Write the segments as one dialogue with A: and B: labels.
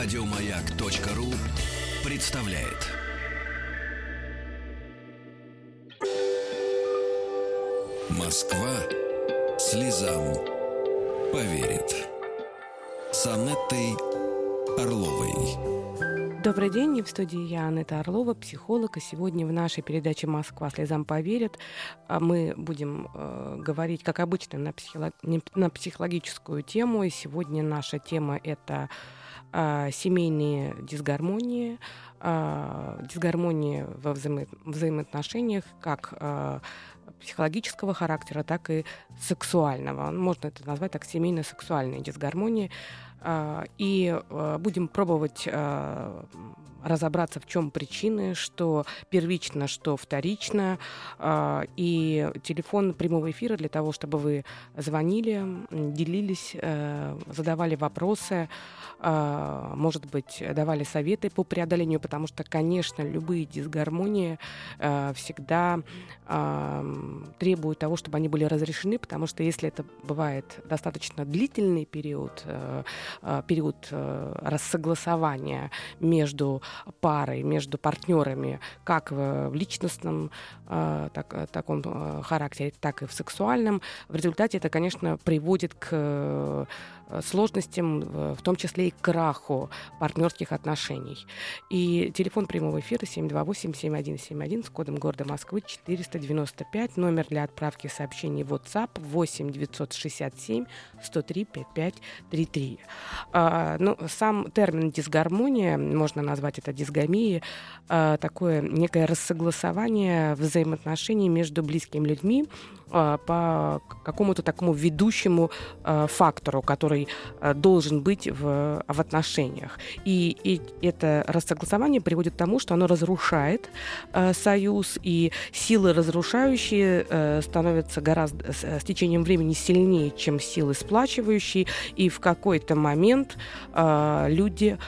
A: Радиомаяк.ру представляет. Москва слезам поверит. С Анеттой Орловой.
B: Добрый день, в студии я, Анетта Орлова, психолог. И сегодня в нашей передаче «Москва слезам поверит» а мы будем э, говорить, как обычно, на, психолог... на психологическую тему. И сегодня наша тема — это э, семейные дисгармонии, э, дисгармонии во взаимо... взаимоотношениях, как э, психологического характера, так и сексуального. Можно это назвать так семейно-сексуальные дисгармонии. А, и а, будем пробовать а, разобраться, в чем причины, что первично, что вторично. И телефон прямого эфира для того, чтобы вы звонили, делились, задавали вопросы, может быть, давали советы по преодолению, потому что, конечно, любые дисгармонии всегда требуют того, чтобы они были разрешены, потому что если это бывает достаточно длительный период, Э, период э, рассогласования между парой, между партнерами, как в личностном э, так, таком характере, так и в сексуальном. В результате это, конечно, приводит к Э, сложностям, в том числе и к краху партнерских отношений. И телефон прямого эфира 728-7171 с кодом города Москвы 495, номер для отправки сообщений в WhatsApp 8 967 103 5533. А, ну, сам термин дисгармония, можно назвать это дисгамией, а, такое некое рассогласование взаимоотношений между близкими людьми, а, по какому-то такому ведущему а, фактору, который должен быть в, в отношениях. И, и это рассогласование приводит к тому, что оно разрушает союз, и силы разрушающие становятся гораздо с течением времени сильнее, чем силы сплачивающие, и в какой-то момент люди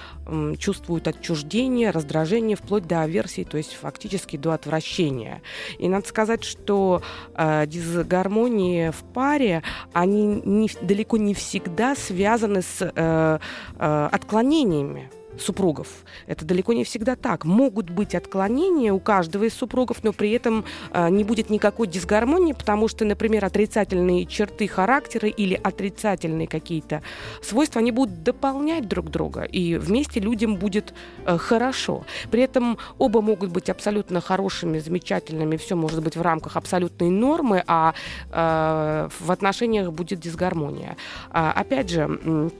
B: чувствуют отчуждение, раздражение, вплоть до аверсии, то есть фактически до отвращения. И надо сказать, что э, дисгармонии в паре, они не, далеко не всегда связаны с э, э, отклонениями супругов. Это далеко не всегда так. Могут быть отклонения у каждого из супругов, но при этом э, не будет никакой дисгармонии, потому что, например, отрицательные черты характера или отрицательные какие-то свойства, они будут дополнять друг друга, и вместе людям будет э, хорошо. При этом оба могут быть абсолютно хорошими, замечательными, все может быть в рамках абсолютной нормы, а э, в отношениях будет дисгармония. А, опять же,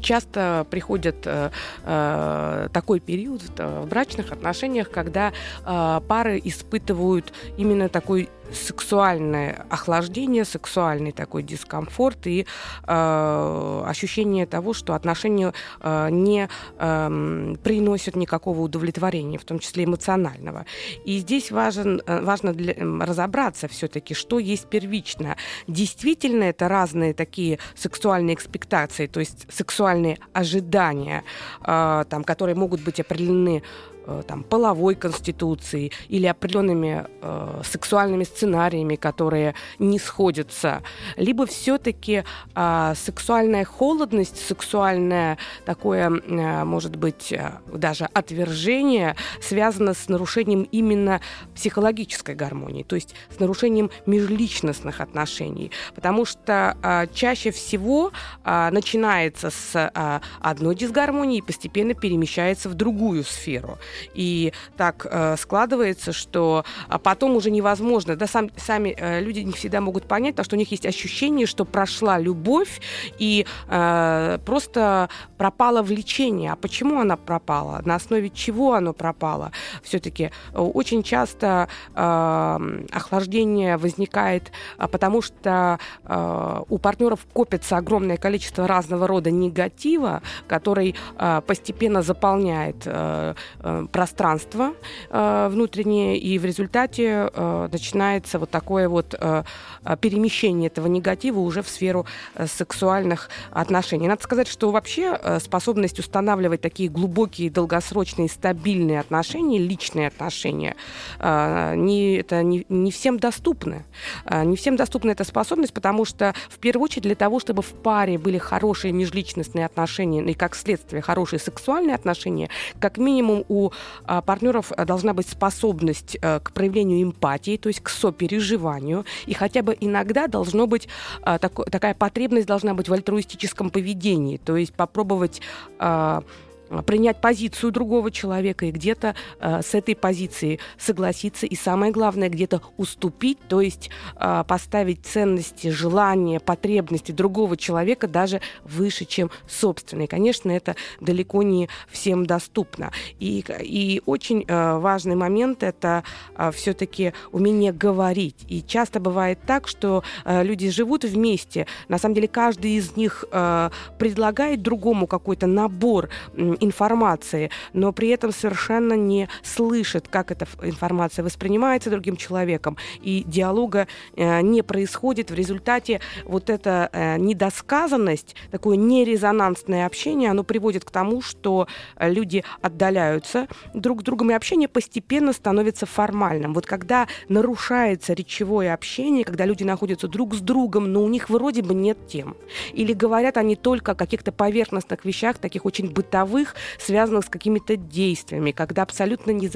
B: часто приходит э, э, такой период в, в брачных отношениях, когда э, пары испытывают именно такой сексуальное охлаждение, сексуальный такой дискомфорт и э, ощущение того, что отношения э, не э, приносят никакого удовлетворения, в том числе эмоционального. И здесь важен, э, важно для, разобраться все-таки, что есть первично. Действительно, это разные такие сексуальные экспектации, то есть сексуальные ожидания, э, там, которые могут быть определены там, половой конституцией или определенными э, сексуальными сценариями, которые не сходятся, либо все-таки э, сексуальная холодность, сексуальное такое, э, может быть, э, даже отвержение связано с нарушением именно психологической гармонии, то есть с нарушением межличностных отношений, потому что э, чаще всего э, начинается с э, одной дисгармонии и постепенно перемещается в другую сферу. И так э, складывается, что а потом уже невозможно. Да, сам, сами э, люди не всегда могут понять, потому что у них есть ощущение, что прошла любовь и э, просто пропало влечение. А почему она пропала? На основе чего оно пропало? Все-таки э, очень часто э, охлаждение возникает, э, потому что э, у партнеров копится огромное количество разного рода негатива, который э, постепенно заполняет э, э, пространство э, внутреннее, и в результате э, начинается вот такое вот э, перемещение этого негатива уже в сферу э, сексуальных отношений. Надо сказать, что вообще э, способность устанавливать такие глубокие, долгосрочные, стабильные отношения, личные отношения, э, не, это не, не всем доступны. Э, не всем доступна эта способность, потому что в первую очередь для того, чтобы в паре были хорошие межличностные отношения и как следствие хорошие сексуальные отношения, как минимум у а, партнеров а, должна быть способность а, к проявлению эмпатии, то есть к сопереживанию, и хотя бы иногда должно быть а, так, такая потребность должна быть в альтруистическом поведении, то есть попробовать а, принять позицию другого человека и где-то э, с этой позиции согласиться и самое главное где-то уступить, то есть э, поставить ценности, желания, потребности другого человека даже выше, чем собственные. Конечно, это далеко не всем доступно. И, и очень э, важный момент это э, все-таки умение говорить. И часто бывает так, что э, люди живут вместе, на самом деле каждый из них э, предлагает другому какой-то набор информации, но при этом совершенно не слышит, как эта информация воспринимается другим человеком, и диалога э, не происходит. В результате вот эта э, недосказанность, такое нерезонансное общение, оно приводит к тому, что люди отдаляются друг с другом, и общение постепенно становится формальным. Вот когда нарушается речевое общение, когда люди находятся друг с другом, но у них вроде бы нет тем, или говорят они только о каких-то поверхностных вещах, таких очень бытовых, связанных с какими-то действиями, когда абсолютно не,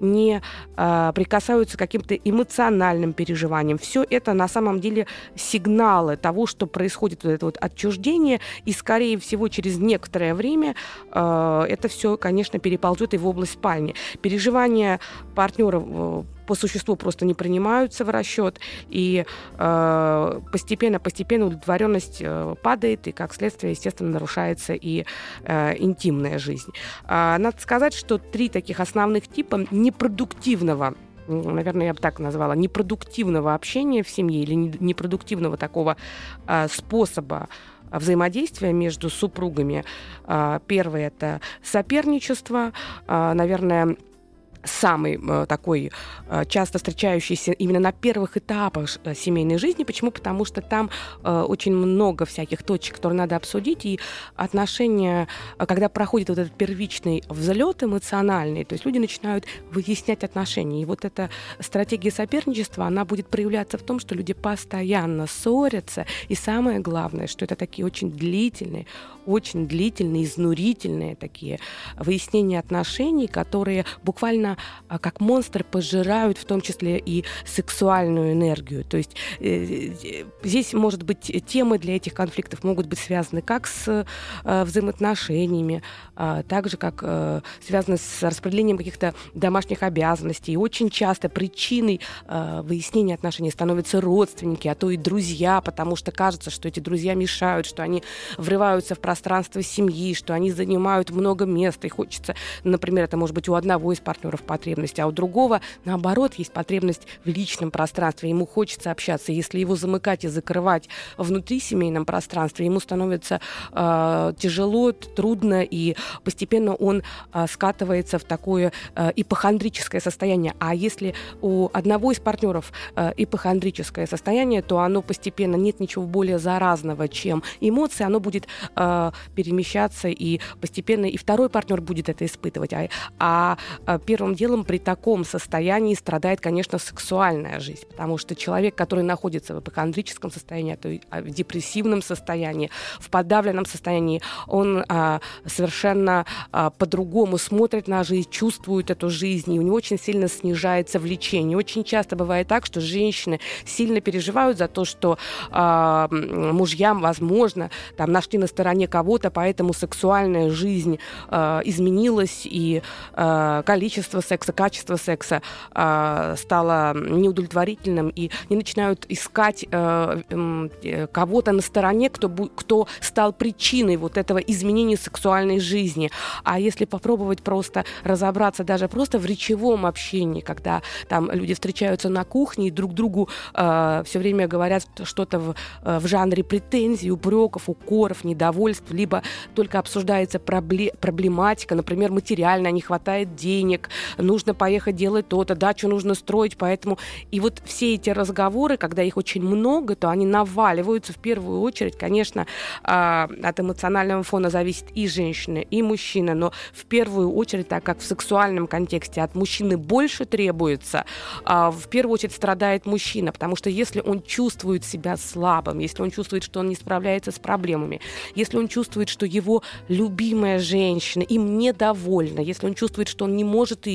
B: не а, прикасаются к каким-то эмоциональным переживаниям. Все это на самом деле сигналы того, что происходит вот это вот отчуждение, и, скорее всего, через некоторое время а, это все, конечно, переползет и в область спальни. Переживания партнера э, по существу просто не принимаются в расчет, и э, постепенно-постепенно удовлетворенность э, падает, и как следствие, естественно, нарушается и э, интимная жизнь. Э, надо сказать, что три таких основных типа непродуктивного наверное, я бы так назвала, непродуктивного общения в семье или непродуктивного такого э, способа взаимодействия между супругами. Э, первое это соперничество, наверное, самый э, такой э, часто встречающийся именно на первых этапах э, семейной жизни. Почему? Потому что там очень много всяких точек, которые надо обсудить, и отношения, когда проходит вот этот первичный взлет эмоциональный, то есть люди начинают выяснять отношения. И вот эта стратегия соперничества, она будет проявляться в том, что люди постоянно ссорятся, и самое главное, что это такие очень длительные, очень длительные, изнурительные такие выяснения отношений, которые буквально а, как монстры пожирают в том числе и сексуальную энергию. То есть э, э, здесь, может быть, темы для этих конфликтов могут быть связаны как с э, взаимоотношениями, а, так же, как связаны с распределением каких-то домашних обязанностей. И очень часто причиной выяснения отношений становятся родственники, а то и друзья, потому что кажется, что эти друзья мешают, что они врываются в пространство семьи, что они занимают много места, и хочется, например, это может быть у одного из партнеров потребность, а у другого, наоборот, есть потребность в личном пространстве, ему хочется общаться. Если его замыкать и закрывать внутри семейном пространстве, ему становится э, тяжело, трудно, и постепенно он э, скатывается в такое э, ипохондрическое состояние. А если у одного из партнеров э, ипохондрическое состояние, то оно постепенно нет ничего более заразного, чем эмоции, оно будет э, перемещаться, и постепенно и второй партнер будет это испытывать. А, а, а первым делом при таком состоянии страдает, конечно, сексуальная жизнь, потому что человек, который находится в эпохондрическом состоянии, а то есть в депрессивном состоянии, в подавленном состоянии, он а, совершенно а, по-другому смотрит на жизнь, чувствует эту жизнь, и у него очень сильно снижается влечение. Очень часто бывает так, что женщины сильно переживают за то, что а, мужьям, возможно, там нашли на стороне кого-то, поэтому сексуальная жизнь э, изменилась, и э, количество секса, качество секса э, стало неудовлетворительным, и они начинают искать э, э, кого-то на стороне, кто, кто стал причиной вот этого изменения сексуальной жизни. А если попробовать просто разобраться даже просто в речевом общении, когда там люди встречаются на кухне и друг другу э, все время говорят что-то в, э, в жанре претензий, упреков, укоров, недовольств, либо только обсуждается проблематика, например, материально не хватает денег, нужно поехать делать то-то, дачу нужно строить, поэтому и вот все эти разговоры, когда их очень много, то они наваливаются в первую очередь, конечно, а, от эмоционального фона зависит и женщина, и мужчина, но в первую очередь, так как в сексуальном контексте от мужчины больше требуется, а, в первую очередь страдает мужчина, потому что если он чувствует себя слабым, если он чувствует, что он не справляется с проблемами, если он чувствует, что его любимая женщина им недовольна, если он чувствует, что он не может ее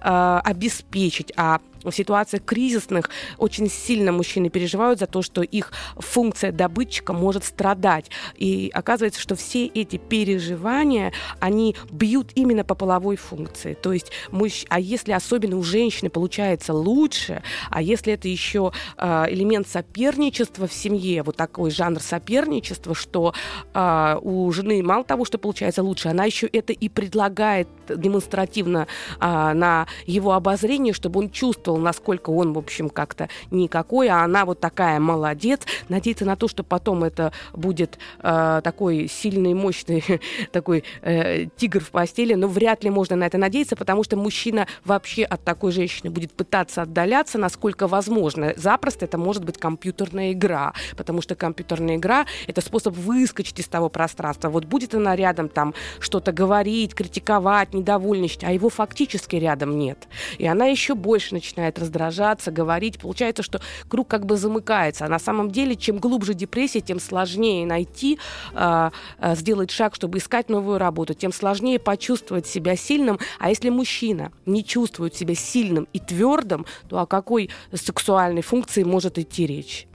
B: э, обеспечить, а в ситуациях кризисных очень сильно мужчины переживают за то, что их функция добытчика может страдать. И оказывается, что все эти переживания, они бьют именно по половой функции. То есть, мужч... а если особенно у женщины получается лучше, а если это еще э, элемент соперничества в семье, вот такой жанр соперничества, что э, у жены мало того, что получается лучше, она еще это и предлагает демонстративно э, на его обозрение, чтобы он чувствовал, почувствовал, насколько он, в общем, как-то никакой, а она вот такая молодец. Надеяться на то, что потом это будет э, такой сильный, мощный такой э, тигр в постели, но вряд ли можно на это надеяться, потому что мужчина вообще от такой женщины будет пытаться отдаляться, насколько возможно. Запросто это может быть компьютерная игра, потому что компьютерная игра — это способ выскочить из того пространства. Вот будет она рядом там что-то говорить, критиковать, недовольничать, а его фактически рядом нет. И она еще больше начинает начинает раздражаться, говорить. Получается, что круг как бы замыкается. А на самом деле, чем глубже депрессия, тем сложнее найти, э, э, сделать шаг, чтобы искать новую работу, тем сложнее почувствовать себя сильным. А если мужчина не чувствует себя сильным и твердым, то о какой сексуальной функции может идти речь?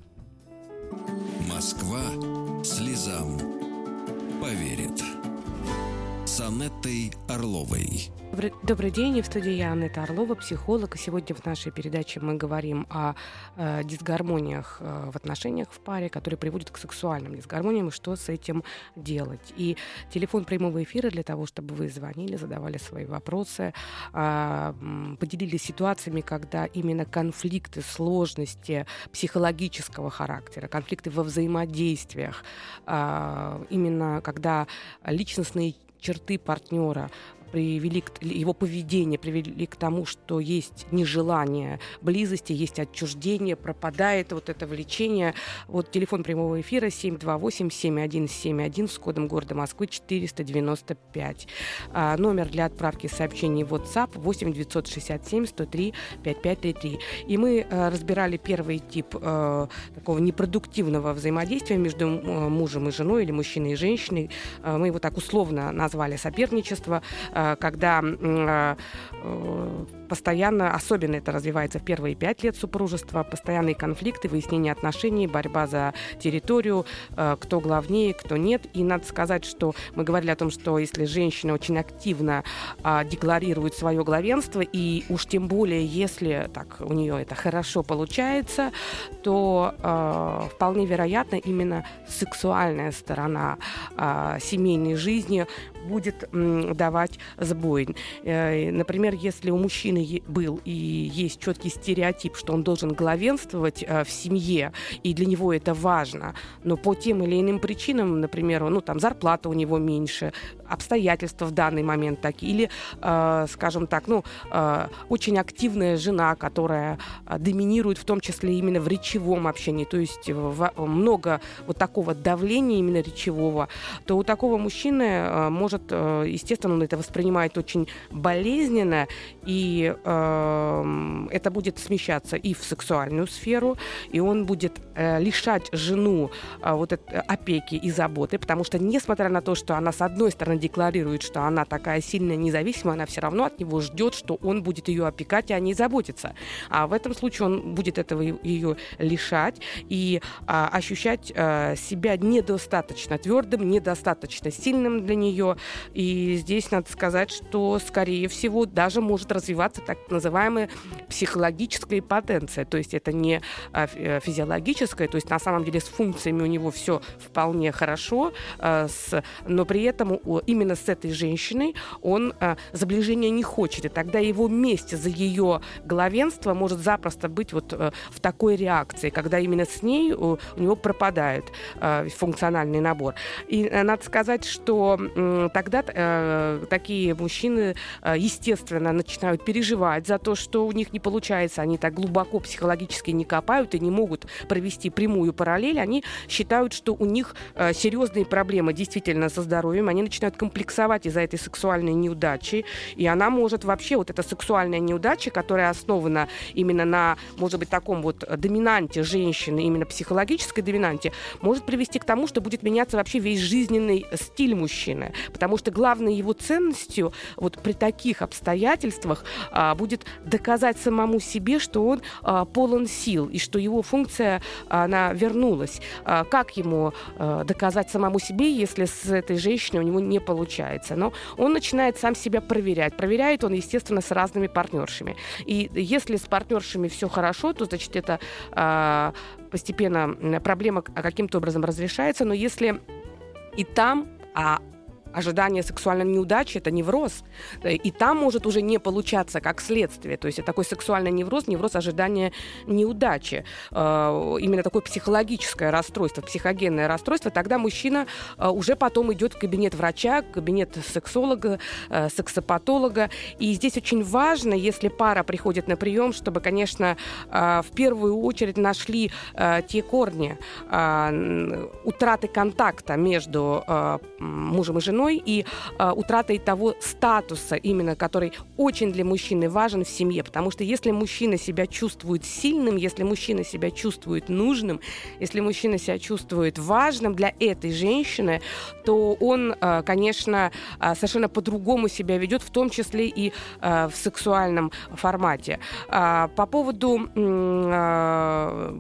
A: Москва слезам поверит. С Анеттой Орловой.
B: Добрый, день, в студии я Анетта Орлова, психолог. И сегодня в нашей передаче мы говорим о э, дисгармониях э, в отношениях в паре, которые приводят к сексуальным дисгармониям, и что с этим делать. И телефон прямого эфира для того, чтобы вы звонили, задавали свои вопросы, э, поделились ситуациями, когда именно конфликты, сложности психологического характера, конфликты во взаимодействиях, э, именно когда личностные черты партнера привели к, его поведение привели к тому, что есть нежелание близости, есть отчуждение, пропадает вот это влечение. Вот телефон прямого эфира 728-7171 с кодом города Москвы 495. А, номер для отправки сообщений в WhatsApp 8 967 103 5533. И мы а, разбирали первый тип а, такого непродуктивного взаимодействия между а, мужем и женой или мужчиной и женщиной. Мы его так условно назвали соперничество. Э, когда э, э, постоянно, особенно это развивается в первые пять лет супружества, постоянные конфликты, выяснение отношений, борьба за территорию, кто главнее, кто нет. И надо сказать, что мы говорили о том, что если женщина очень активно а, декларирует свое главенство, и уж тем более, если так у нее это хорошо получается, то а, вполне вероятно именно сексуальная сторона а, семейной жизни будет м, давать сбой. Э, например, если у мужчины был и есть четкий стереотип, что он должен главенствовать э, в семье, и для него это важно, но по тем или иным причинам, например, ну там зарплата у него меньше, обстоятельства в данный момент такие, или, э, скажем так, ну очень активная жена, которая доминирует в том числе именно в речевом общении, то есть много вот такого давления именно речевого, то у такого мужчины может, естественно, он это воспринимает очень болезненно, и э, это будет смещаться и в сексуальную сферу, и он будет э, лишать жену э, вот этой опеки и заботы, потому что несмотря на то, что она с одной стороны декларирует, что она такая сильная, независимая, она все равно от него ждет, что он будет ее опекать и о ней заботиться. А в этом случае он будет этого ее лишать и а, ощущать а, себя недостаточно твердым, недостаточно сильным для нее. И здесь надо сказать, что, скорее всего, даже может развиваться так называемая психологическая потенция. То есть это не а, э, физиологическая, то есть на самом деле с функциями у него все вполне хорошо, а, но при этом именно с этой женщиной он заближения не хочет. И тогда его месть за ее главенство может запросто быть вот а, в такой реакции, когда именно с ней у, него пропадает а, функциональный набор. И а, надо сказать, что тогда такие мужчины, естественно, начинают переживать за то, что у них не получается, они так глубоко психологически не копают и не могут провести прямую параллель, они считают, что у них а, серьезные проблемы действительно со здоровьем, они начинают комплексовать из-за этой сексуальной неудачи, и она может вообще, вот эта сексуальная неудача, которая основана именно на, может быть, таком вот доминанте женщины, именно психологической доминанте, может привести к тому, что будет меняться вообще весь жизненный стиль мужчины, потому что главной его ценностью вот при таких обстоятельствах а, будет доказать самому себе, что он а, полон сил и что его функция она вернулась. А, как ему а, доказать самому себе, если с этой женщиной у него не получается? Но он начинает сам себя проверять. Проверяет он, естественно, с разными партнершами. И если с партнершами все хорошо, то значит это а, постепенно проблема каким-то образом разрешается. Но если и там а ожидание сексуальной неудачи – это невроз. И там может уже не получаться как следствие. То есть такой сексуальный невроз, невроз ожидания неудачи. Э, именно такое психологическое расстройство, психогенное расстройство. Тогда мужчина э, уже потом идет в кабинет врача, в кабинет сексолога, э, сексопатолога. И здесь очень важно, если пара приходит на прием, чтобы, конечно, в первую очередь нашли те корни утраты контакта между мужем и женой, женой и э, утратой того статуса, именно который очень для мужчины важен в семье. Потому что если мужчина себя чувствует сильным, если мужчина себя чувствует нужным, если мужчина себя чувствует важным для этой женщины, то он, э, конечно, э, совершенно по-другому себя ведет, в том числе и э, в сексуальном формате. Э, по поводу, э,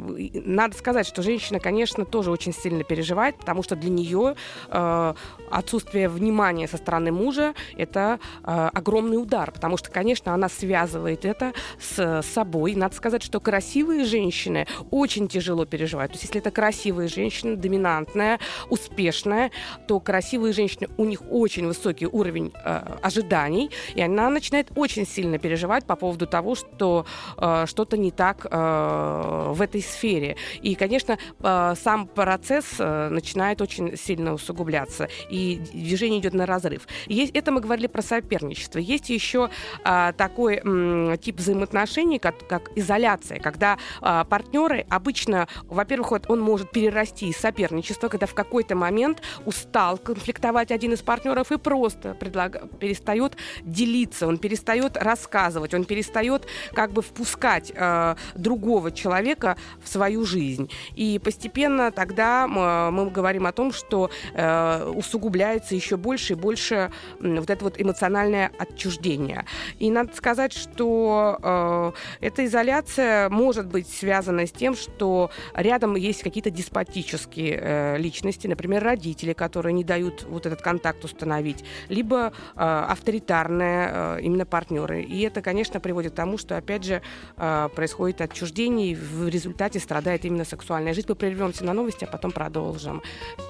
B: надо сказать, что женщина, конечно, тоже очень сильно переживает, потому что для нее э, отсутствие внимания со стороны мужа – это э, огромный удар, потому что, конечно, она связывает это с собой. Надо сказать, что красивые женщины очень тяжело переживают. То есть если это красивая женщина, доминантная, успешная, то красивые женщины, у них очень высокий уровень э, ожиданий, и она начинает очень сильно переживать по поводу того, что э, что-то не так э, в этой сфере. И, конечно, э, сам процесс э, начинает очень сильно усугубляться. И движение движение идет на разрыв. Есть, это мы говорили про соперничество. Есть еще а, такой м, тип взаимоотношений, как, как изоляция, когда а, партнеры обычно, во-первых, вот он может перерасти из соперничества, когда в какой-то момент устал конфликтовать один из партнеров и просто предлаг... перестает делиться, он перестает рассказывать, он перестает как бы впускать э, другого человека в свою жизнь. И постепенно тогда мы, мы говорим о том, что э, усугубляется еще еще больше и больше вот это вот эмоциональное отчуждение. И надо сказать, что э, эта изоляция может быть связана с тем, что рядом есть какие-то деспотические э, личности, например, родители, которые не дают вот этот контакт установить, либо э, авторитарные э, именно партнеры. И это, конечно, приводит к тому, что, опять же, э, происходит отчуждение, и в результате страдает именно сексуальная жизнь. Мы прервемся на новости, а потом продолжим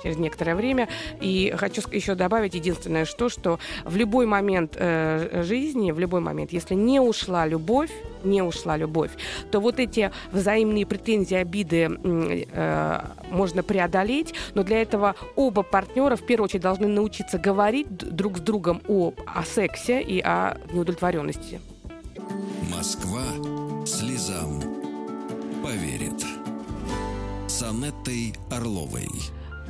B: через некоторое время. И хочу еще добавить, единственное, что, что в любой момент э, жизни, в любой момент, если не ушла любовь, не ушла любовь, то вот эти взаимные претензии, обиды э, можно преодолеть, но для этого оба партнера в первую очередь должны научиться говорить друг с другом о, о сексе и о неудовлетворенности.
A: Москва слезам поверит. С Анеттой Орловой.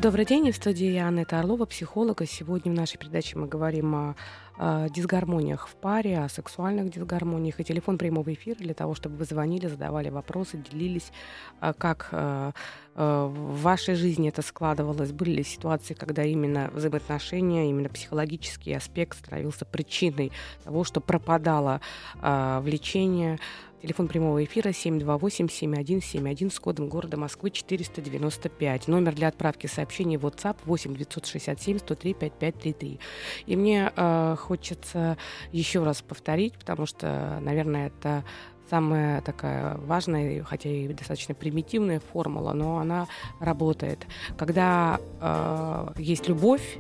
B: Добрый день, в студии Анна Орлова, психолога. Сегодня в нашей передаче мы говорим о, о дисгармониях в паре, о сексуальных дисгармониях. И телефон прямого эфира для того, чтобы вы звонили, задавали вопросы, делились, а, как а, а, в вашей жизни это складывалось. Были ли ситуации, когда именно взаимоотношения, именно психологический аспект становился причиной того, что пропадало влечение, Телефон прямого эфира 728-7171 с кодом города Москвы 495. Номер для отправки сообщений в WhatsApp 8 967 103 5533. И мне э, хочется еще раз повторить, потому что, наверное, это самая такая важная, хотя и достаточно примитивная формула, но она работает. Когда э, есть любовь,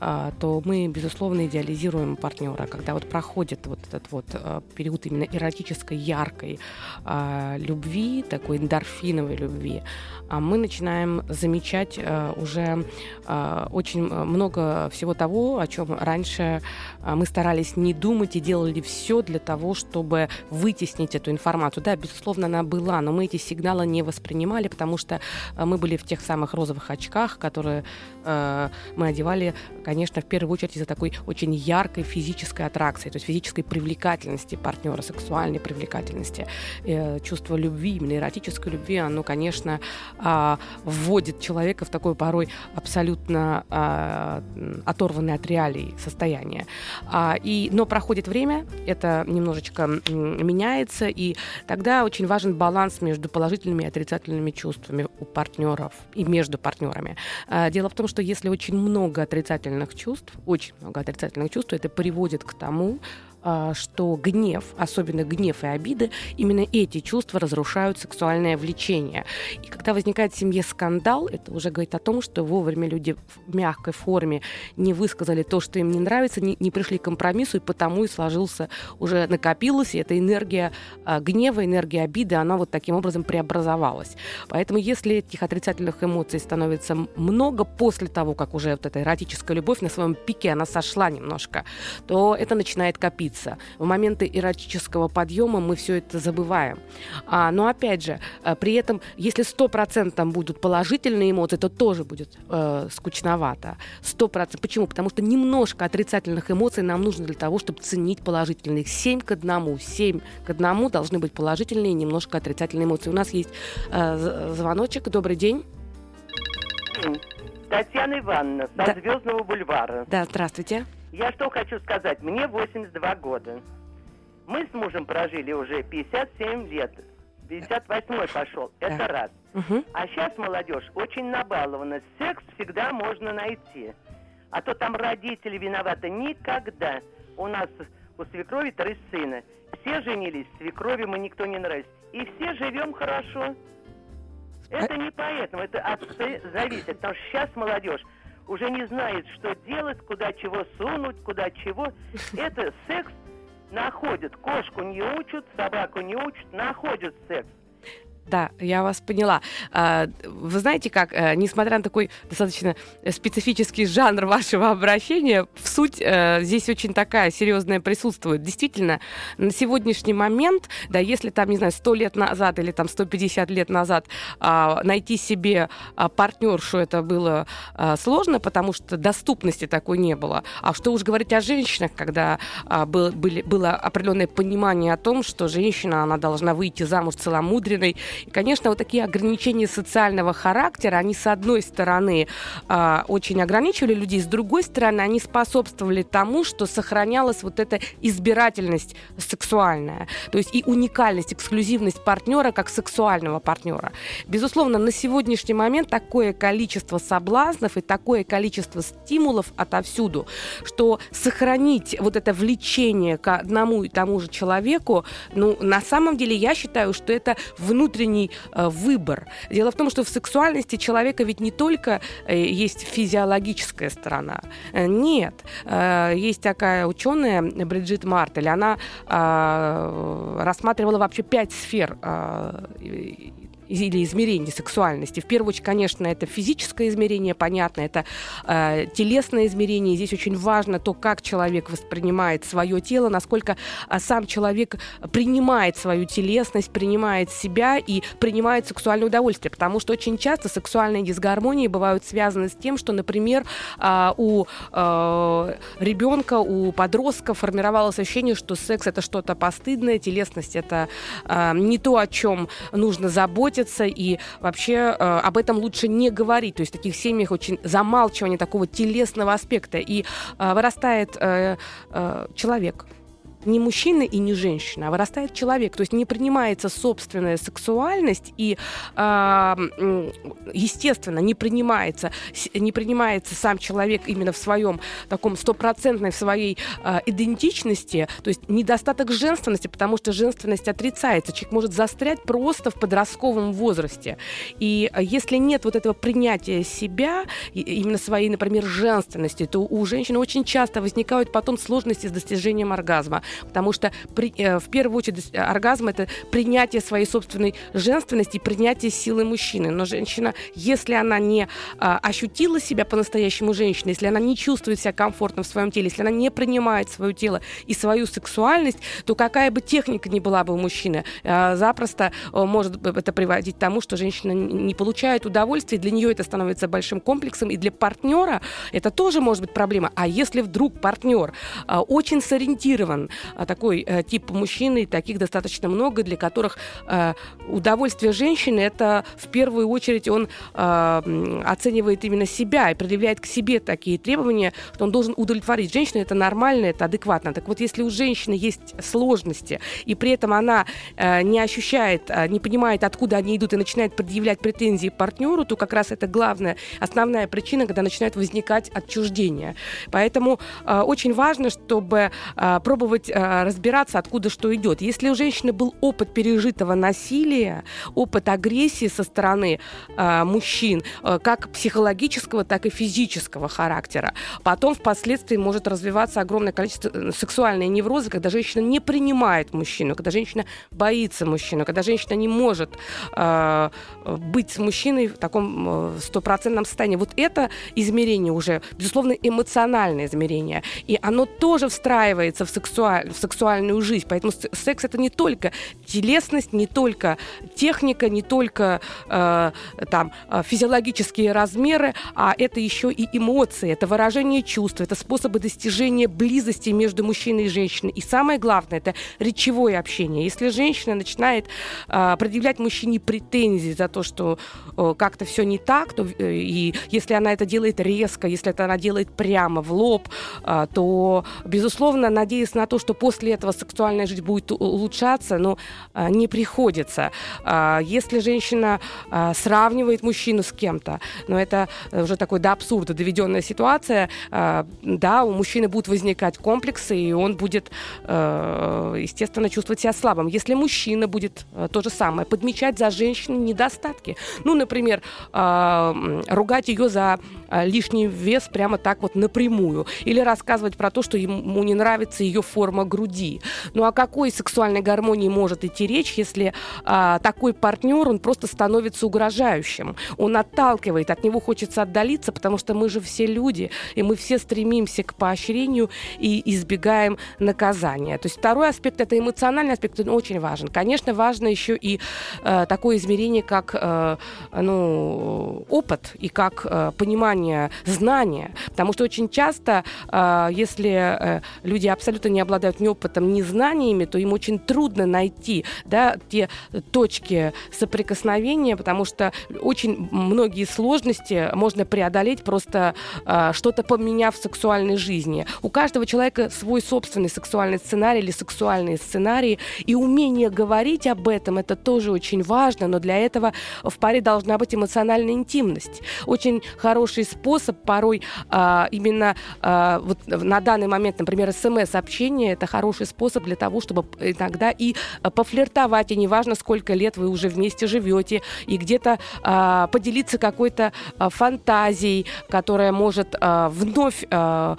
B: э, то мы, безусловно, идеализируем партнера. Когда вот проходит вот этот вот э, период именно эротической, яркой э, любви, такой эндорфиновой любви, э, мы начинаем замечать э, уже э, очень много всего того, о чем раньше э, мы старались не думать и делали все для того, чтобы вытеснить эту информацию. Да, безусловно, она была, но мы эти сигналы не воспринимали, потому что э, мы были в тех самых розовых очках, которые э, мы одевали, конечно, в первую очередь из-за такой очень яркой физической аттракции, то есть физической привлекательности партнера, сексуальной привлекательности. Э, чувство любви, именно эротической любви, оно, конечно, э, вводит человека в такое порой абсолютно э, оторванное от реалий состояние. А, и, но проходит время, это немножечко меняется, и тогда очень важен баланс между положительными и отрицательными чувствами у партнеров и между партнерами. А, дело в том, что если очень много отрицательных чувств, очень много отрицательных чувств, это приводит к тому, что гнев, особенно гнев и обиды, именно эти чувства разрушают сексуальное влечение. И когда возникает в семье скандал, это уже говорит о том, что вовремя люди в мягкой форме не высказали то, что им не нравится, не, не пришли к компромиссу, и потому и сложился, уже накопилась, и эта энергия а, гнева, энергия обиды, она вот таким образом преобразовалась. Поэтому если этих отрицательных эмоций становится много после того, как уже вот эта эротическая любовь на своем пике, она сошла немножко, то это начинает копиться длится. В моменты эротического подъема мы все это забываем. А, но опять же, э, при этом, если 100% будут положительные эмоции, то тоже будет э, скучновато. 100%. Почему? Потому что немножко отрицательных эмоций нам нужно для того, чтобы ценить положительные. 7 к 1. 7 к 1 должны быть положительные и немножко отрицательные эмоции. У нас есть э, звоночек. Добрый день.
C: Татьяна Ивановна, со да. Звездного бульвара.
B: Да, здравствуйте.
C: Я что хочу сказать, мне 82 года. Мы с мужем прожили уже 57 лет. 58 пошел. Это да. раз. Угу. А сейчас молодежь очень набалована. Секс всегда можно найти. А то там родители виноваты никогда. У нас у свекрови три сына. Все женились, свекрови мы никто не нравится. И все живем хорошо. Это не поэтому, это от зависит. Потому что сейчас молодежь уже не знает, что делать, куда чего сунуть, куда чего. Это секс находит. Кошку не учат, собаку не учат, находят секс.
B: Да, я вас поняла. А, вы знаете как, э, несмотря на такой достаточно специфический жанр вашего обращения, в суть э, здесь очень такая серьезная присутствует. Действительно, на сегодняшний момент, да, если там, не знаю, 100 лет назад или там 150 лет назад а, найти себе а, партнершу это было сложно, потому что доступности такой не было. А что уж говорить о женщинах, когда было определенное понимание о том, что женщина, она должна выйти замуж целомудренной и, конечно, вот такие ограничения социального характера, они, с одной стороны, э, очень ограничивали людей, с другой стороны, они способствовали тому, что сохранялась вот эта избирательность сексуальная, то есть и уникальность, эксклюзивность партнера как сексуального партнера. Безусловно, на сегодняшний момент такое количество соблазнов и такое количество стимулов отовсюду, что сохранить вот это влечение к одному и тому же человеку, ну, на самом деле, я считаю, что это внутренний внутренний э, выбор. Дело в том, что в сексуальности человека ведь не только э, есть физиологическая сторона. Э, нет. Есть такая ученая Бриджит Мартель, она э, рассматривала вообще пять сфер э, или измерений сексуальности. В первую очередь, конечно, это физическое измерение, понятно, это э, телесное измерение. Здесь очень важно то, как человек воспринимает свое тело, насколько э, сам человек принимает свою телесность, принимает себя и принимает сексуальное удовольствие. Потому что очень часто сексуальные дисгармонии бывают связаны с тем, что, например, э, у э, ребенка, у подростка формировалось ощущение, что секс это что-то постыдное, телесность это э, не то, о чем нужно заботиться, и вообще э, об этом лучше не говорить. То есть в таких семьях очень замалчивание такого телесного аспекта. И э, вырастает э, э, человек, не мужчина и не женщина, а вырастает человек. То есть не принимается собственная сексуальность и, э, естественно, не принимается, не принимается сам человек именно в своем таком стопроцентной в своей э, идентичности, то есть недостаток женственности, потому что женственность отрицается. Человек может застрять просто в подростковом возрасте. И если нет вот этого принятия себя, именно своей, например, женственности, то у женщины очень часто возникают потом сложности с достижением оргазма потому что при, э, в первую очередь оргазм это принятие своей собственной женственности принятие силы мужчины. Но женщина, если она не а, ощутила себя по-настоящему женщиной, если она не чувствует себя комфортно в своем теле, если она не принимает свое тело и свою сексуальность, то какая бы техника ни была бы у мужчины, а, запросто может это приводить к тому, что женщина не получает удовольствия, для нее это становится большим комплексом, и для партнера это тоже может быть проблема. А если вдруг партнер очень сориентирован такой э, тип мужчины, таких достаточно много, для которых э, удовольствие женщины это в первую очередь он э, оценивает именно себя и предъявляет к себе такие требования, что он должен удовлетворить женщину, это нормально, это адекватно. Так вот, если у женщины есть сложности, и при этом она э, не ощущает, не понимает, откуда они идут, и начинает предъявлять претензии партнеру, то как раз это главная, основная причина, когда начинает возникать отчуждение. Поэтому очень важно, чтобы пробовать э, разбираться, откуда что идет. Если у женщины был опыт пережитого насилия, опыт агрессии со стороны э, мужчин, э, как психологического, так и физического характера, потом впоследствии может развиваться огромное количество сексуальной неврозы, когда женщина не принимает мужчину, когда женщина боится мужчину, когда женщина не может быть с мужчиной в таком стопроцентном состоянии. Вот это измерение уже, безусловно, эмоциональное измерение. И оно тоже встраивается в, сексуаль... в сексуальную жизнь. Поэтому секс это не только телесность, не только техника, не только э, там э, физиологические размеры, а это еще и эмоции, это выражение чувств, это способы достижения близости между мужчиной и женщиной. И самое главное это речевое общение. Если женщина начинает э, предъявлять мужчине претензии за то, что э, как-то все не так, то э, и если она это делает резко, если это она делает прямо в лоб, э, то безусловно надеясь на то, что после этого сексуальная жизнь будет улучшаться, но а, не приходится. А, если женщина а, сравнивает мужчину с кем-то, но это уже такой до абсурда доведенная ситуация, да, у мужчины будут возникать комплексы, и он будет, естественно, чувствовать себя слабым. Если мужчина будет то же самое, подмечать за женщиной недостатки, ну, например, ругать ее за лишний вес прямо так вот напрямую, или рассказывать про то, что ему не нравится ее форма груди. Ну о какой сексуальной гармонии может идти речь, если а, такой партнер, он просто становится угрожающим, он отталкивает, от него хочется отдалиться, потому что мы же все люди, и мы все стремимся к поощрению и избегаем наказания. То есть второй аспект, это эмоциональный аспект, он очень важен. Конечно, важно еще и э, такое измерение, как э, ну, опыт и как э, понимание, знания, потому что очень часто, э, если э, люди абсолютно не обладают ни опытом, ни знаниями, то им очень трудно найти да, те точки соприкосновения, потому что очень многие сложности можно преодолеть просто э, что-то поменяв в сексуальной жизни. У каждого человека свой собственный сексуальный сценарий или сексуальные сценарии, и умение говорить об этом это тоже очень важно, но для этого в паре должна быть эмоциональная интимность. Очень хороший способ порой э, именно э, вот на данный момент, например, смс-общение общение это хороший способ для того, чтобы иногда и пофлиртовать, и неважно, сколько лет вы уже вместе живете, и где-то а, поделиться какой-то а, фантазией, которая может а, вновь а,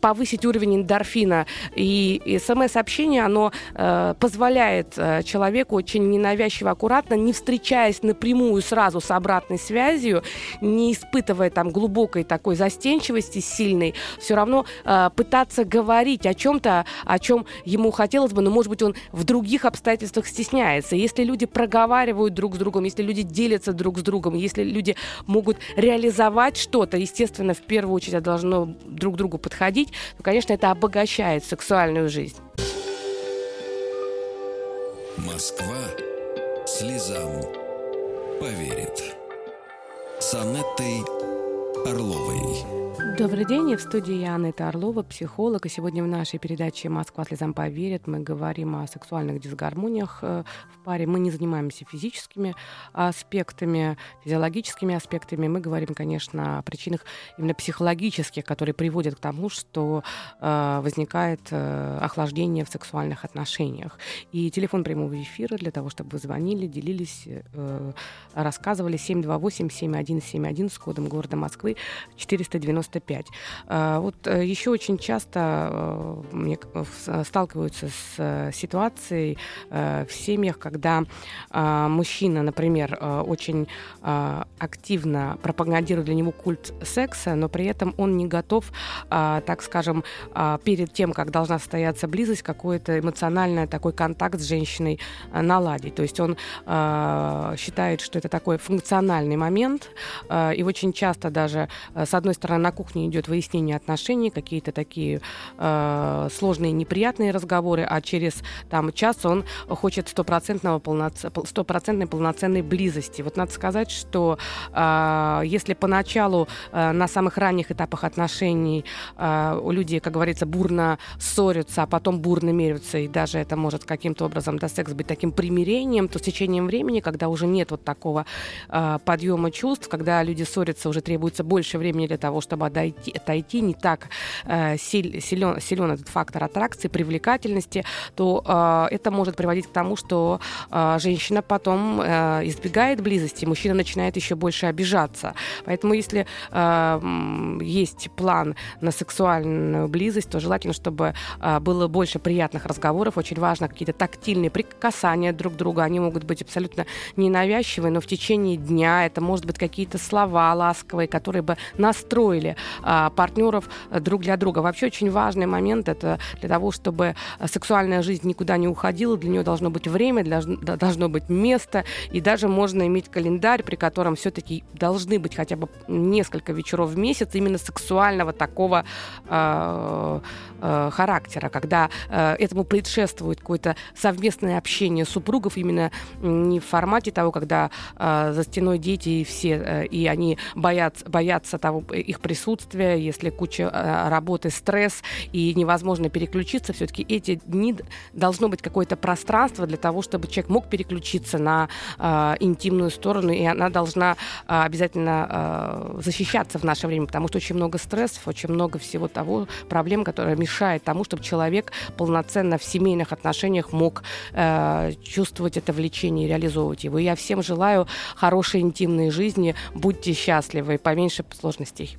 B: повысить уровень эндорфина. И, смс-общение, оно а, позволяет а, человеку очень ненавязчиво, аккуратно, не встречаясь напрямую сразу с обратной связью, не испытывая там глубокой такой застенчивости сильной, все равно а, пытаться говорить о чем-то, о чем ему хотелось бы, но, может быть, он в других обстоятельствах стесняется. Если люди проговаривают друг с другом, если люди делятся друг с другом, если люди могут реализовать что-то, естественно, в первую очередь должно друг другу подходить, то, конечно, это обогащает сексуальную жизнь.
A: Москва слезам поверит. С Анеттой Орловой.
B: Добрый день, и в студии я Анетта Орлова, психолог. И сегодня в нашей передаче «Москва слезам поверит» мы говорим о сексуальных дисгармониях э, в паре. Мы не занимаемся физическими аспектами, физиологическими аспектами. Мы говорим, конечно, о причинах именно психологических, которые приводят к тому, что э, возникает э, охлаждение в сексуальных отношениях. И телефон прямого эфира для того, чтобы вы звонили, делились, рассказывали 728-7171 с кодом города Москвы 490 95. А, вот э, еще очень часто э, сталкиваются с э, ситуацией в семьях, когда а, мужчина, например, очень а, активно пропагандирует для него культ секса, но при этом он не готов, так скажем, перед тем, как должна состояться близость, какой-то эмоциональный такой контакт с женщиной наладить. То есть он считает, что это такой функциональный момент, и очень часто даже, с одной стороны, на кухне идет выяснение отношений, какие-то такие э, сложные, неприятные разговоры, а через там, час он хочет стопроцентного полноц... стопроцентной полноценной близости. Вот надо сказать, что э, если поначалу э, на самых ранних этапах отношений э, у людей, как говорится, бурно ссорятся, а потом бурно мерятся, и даже это может каким-то образом до секс быть таким примирением, то с течением времени, когда уже нет вот такого э, подъема чувств, когда люди ссорятся, уже требуется больше времени для того, чтобы отойти, отойти, не так э, силен, силен этот фактор аттракции, привлекательности, то э, это может приводить к тому, что э, женщина потом э, избегает близости, мужчина начинает еще больше обижаться. Поэтому если э, есть план на сексуальную близость, то желательно, чтобы э, было больше приятных разговоров. Очень важно какие-то тактильные прикасания друг к другу. Они могут быть абсолютно ненавязчивые, но в течение дня это может быть какие-то слова ласковые, которые бы настроили а, партнеров э, друг для друга. Вообще очень важный момент это для того, чтобы э, сексуальная жизнь никуда не уходила, для нее должно быть время, должно быть место, и даже можно иметь календарь, при котором все-таки должны быть хотя бы несколько вечеров в месяц именно сексуального такого э, э, характера, когда э, этому предшествует какое-то совместное общение супругов именно не в формате того, когда э, за стеной дети и все, э, и они боятся, боятся того, их присутствия, если куча э, работы, стресс и невозможно переключиться, все-таки эти дни должно быть какое-то пространство для того, чтобы человек мог переключиться на э, интимную сторону, и она должна э, обязательно э, защищаться в наше время, потому что очень много стрессов, очень много всего того, проблем, которые мешают тому, чтобы человек полноценно в семейных отношениях мог э, чувствовать это влечение и реализовывать его. И я всем желаю хорошей интимной жизни, будьте счастливы, поменьше сложностей.